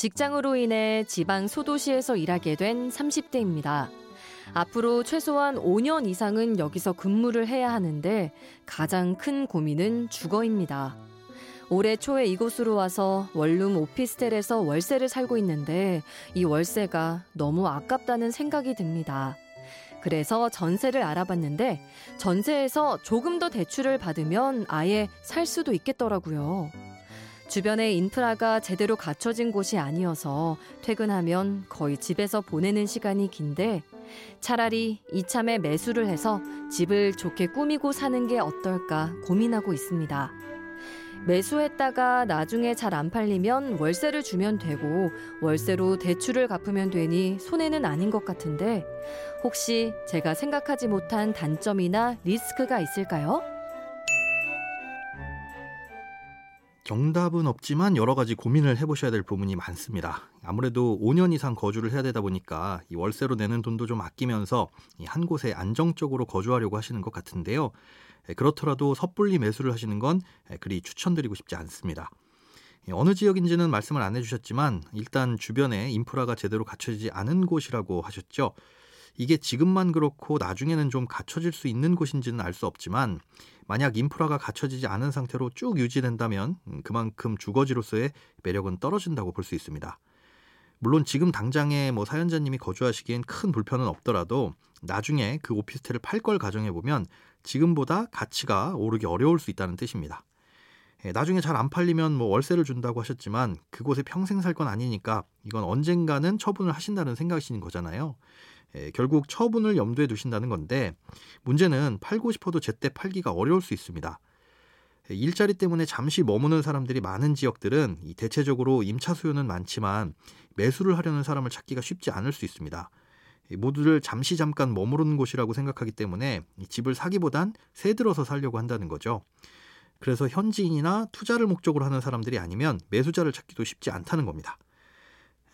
직장으로 인해 지방 소도시에서 일하게 된 30대입니다. 앞으로 최소한 5년 이상은 여기서 근무를 해야 하는데 가장 큰 고민은 주거입니다. 올해 초에 이곳으로 와서 원룸 오피스텔에서 월세를 살고 있는데 이 월세가 너무 아깝다는 생각이 듭니다. 그래서 전세를 알아봤는데 전세에서 조금 더 대출을 받으면 아예 살 수도 있겠더라고요. 주변에 인프라가 제대로 갖춰진 곳이 아니어서 퇴근하면 거의 집에서 보내는 시간이 긴데 차라리 이참에 매수를 해서 집을 좋게 꾸미고 사는 게 어떨까 고민하고 있습니다. 매수했다가 나중에 잘 안 팔리면 월세를 주면 되고 월세로 대출을 갚으면 되니 손해는 아닌 것 같은데 혹시 제가 생각하지 못한 단점이나 리스크가 있을까요? 정답은 없지만 여러 가지 고민을 해보셔야 될 부분이 많습니다. 아무래도 5년 이상 거주를 해야 되다 보니까 이 월세로 내는 돈도 좀 아끼면서 한 곳에 안정적으로 거주하려고 하시는 것 같은데요. 그렇더라도 섣불리 매수를 하시는 건 그리 추천드리고 싶지 않습니다. 어느 지역인지는 말씀을 안 해주셨지만 일단 주변에 인프라가 제대로 갖춰지지 않은 곳이라고 하셨죠. 이게 지금만 그렇고 나중에는 좀 갖춰질 수 있는 곳인지는 알 수 없지만 만약 인프라가 갖춰지지 않은 상태로 쭉 유지된다면 음, 그만큼 주거지로서의 매력은 떨어진다고 볼 수 있습니다. 물론 지금 당장에 뭐 사연자님이 거주하시기엔 큰 불편은 없더라도 나중에 그 오피스텔을 팔 걸 가정해 보면 지금보다 가치가 오르기 어려울 수 있다는 뜻입니다. 예, 나중에 잘 안 팔리면 뭐 월세를 준다고 하셨지만 그곳에 평생 살 건 아니니까 이건 언젠가는 처분을 하신다는 생각이신 거잖아요. 예, 결국 처분을 염두에 두신다는 건데 문제는 팔고 싶어도 제때 팔기가 어려울 수 있습니다. 예, 일자리 때문에 잠시 머무는 사람들이 많은 지역들은 대체적으로 임차 수요는 많지만 매수를 하려는 사람을 찾기가 쉽지 않을 수 있습니다. 모두를 잠시 잠깐 머무르는 곳이라고 생각하기 때문에 집을 사기보단 새 들어서 살려고 한다는 거죠. 그래서 현지인이나 투자를 목적으로 하는 사람들이 아니면 매수자를 찾기도 쉽지 않다는 겁니다.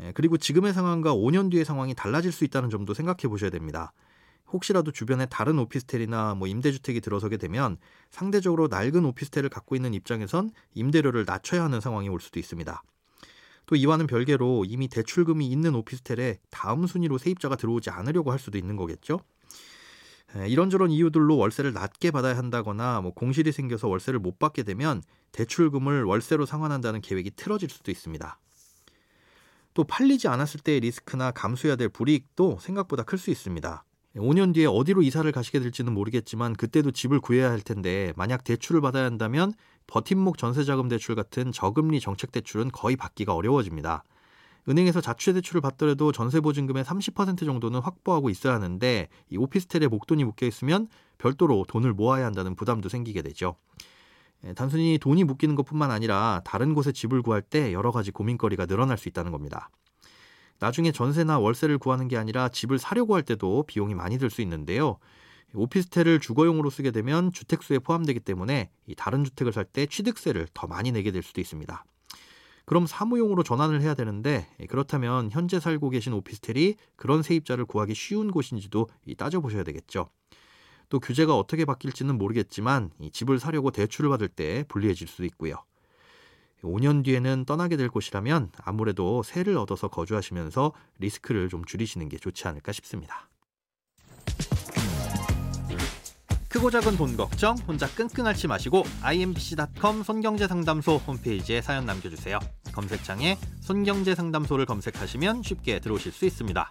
예, 그리고 지금의 상황과 5년 뒤의 상황이 달라질 수 있다는 점도 생각해 보셔야 됩니다. 혹시라도 주변에 다른 오피스텔이나 뭐 임대주택이 들어서게 되면 상대적으로 낡은 오피스텔을 갖고 있는 입장에선 임대료를 낮춰야 하는 상황이 올 수도 있습니다. 또 이와는 별개로 이미 대출금이 있는 오피스텔에 다음 순위로 세입자가 들어오지 않으려고 할 수도 있는 거겠죠. 예, 이런저런 이유들로 월세를 낮게 받아야 한다거나 뭐 공실이 생겨서 월세를 못 받게 되면 대출금을 월세로 상환한다는 계획이 틀어질 수도 있습니다. 또 팔리지 않았을 때의 리스크나 감수해야 될 불이익도 생각보다 클 수 있습니다. 5년 뒤에 어디로 이사를 가시게 될지는 모르겠지만 그때도 집을 구해야 할 텐데 만약 대출을 받아야 한다면 버팀목 전세자금 대출 같은 저금리 정책 대출은 거의 받기가 어려워집니다. 은행에서 자취 대출을 받더라도 전세 보증금의 30% 정도는 확보하고 있어야 하는데 이 오피스텔에 목돈이 묶여 있으면 별도로 돈을 모아야 한다는 부담도 생기게 되죠. 예, 단순히 돈이 묶이는 것뿐만 아니라 다른 곳에 집을 구할 때 여러 가지 고민거리가 늘어날 수 있다는 겁니다. 나중에 전세나 월세를 구하는 게 아니라 집을 사려고 할 때도 비용이 많이 들 수 있는데요. 오피스텔을 주거용으로 쓰게 되면 주택수에 포함되기 때문에 다른 주택을 살 때 취득세를 더 많이 내게 될 수도 있습니다. 그럼 사무용으로 전환을 해야 되는데 그렇다면 현재 살고 계신 오피스텔이 그런 세입자를 구하기 쉬운 곳인지도 따져보셔야 되겠죠. 또 규제가 어떻게 바뀔지는 모르겠지만 이 집을 사려고 대출을 받을 때 불리해질 수도 있고요. 5년 뒤에는 떠나게 될 곳이라면 아무래도 세를 얻어서 거주하시면서 리스크를 좀 줄이시는 게 좋지 않을까 싶습니다. 크고 작은 돈 걱정 혼자 끙끙 앓지 마시고 imbc.com 손경제상담소 홈페이지에 사연 남겨주세요. 검색창에 손경제상담소를 검색하시면 쉽게 들어오실 수 있습니다.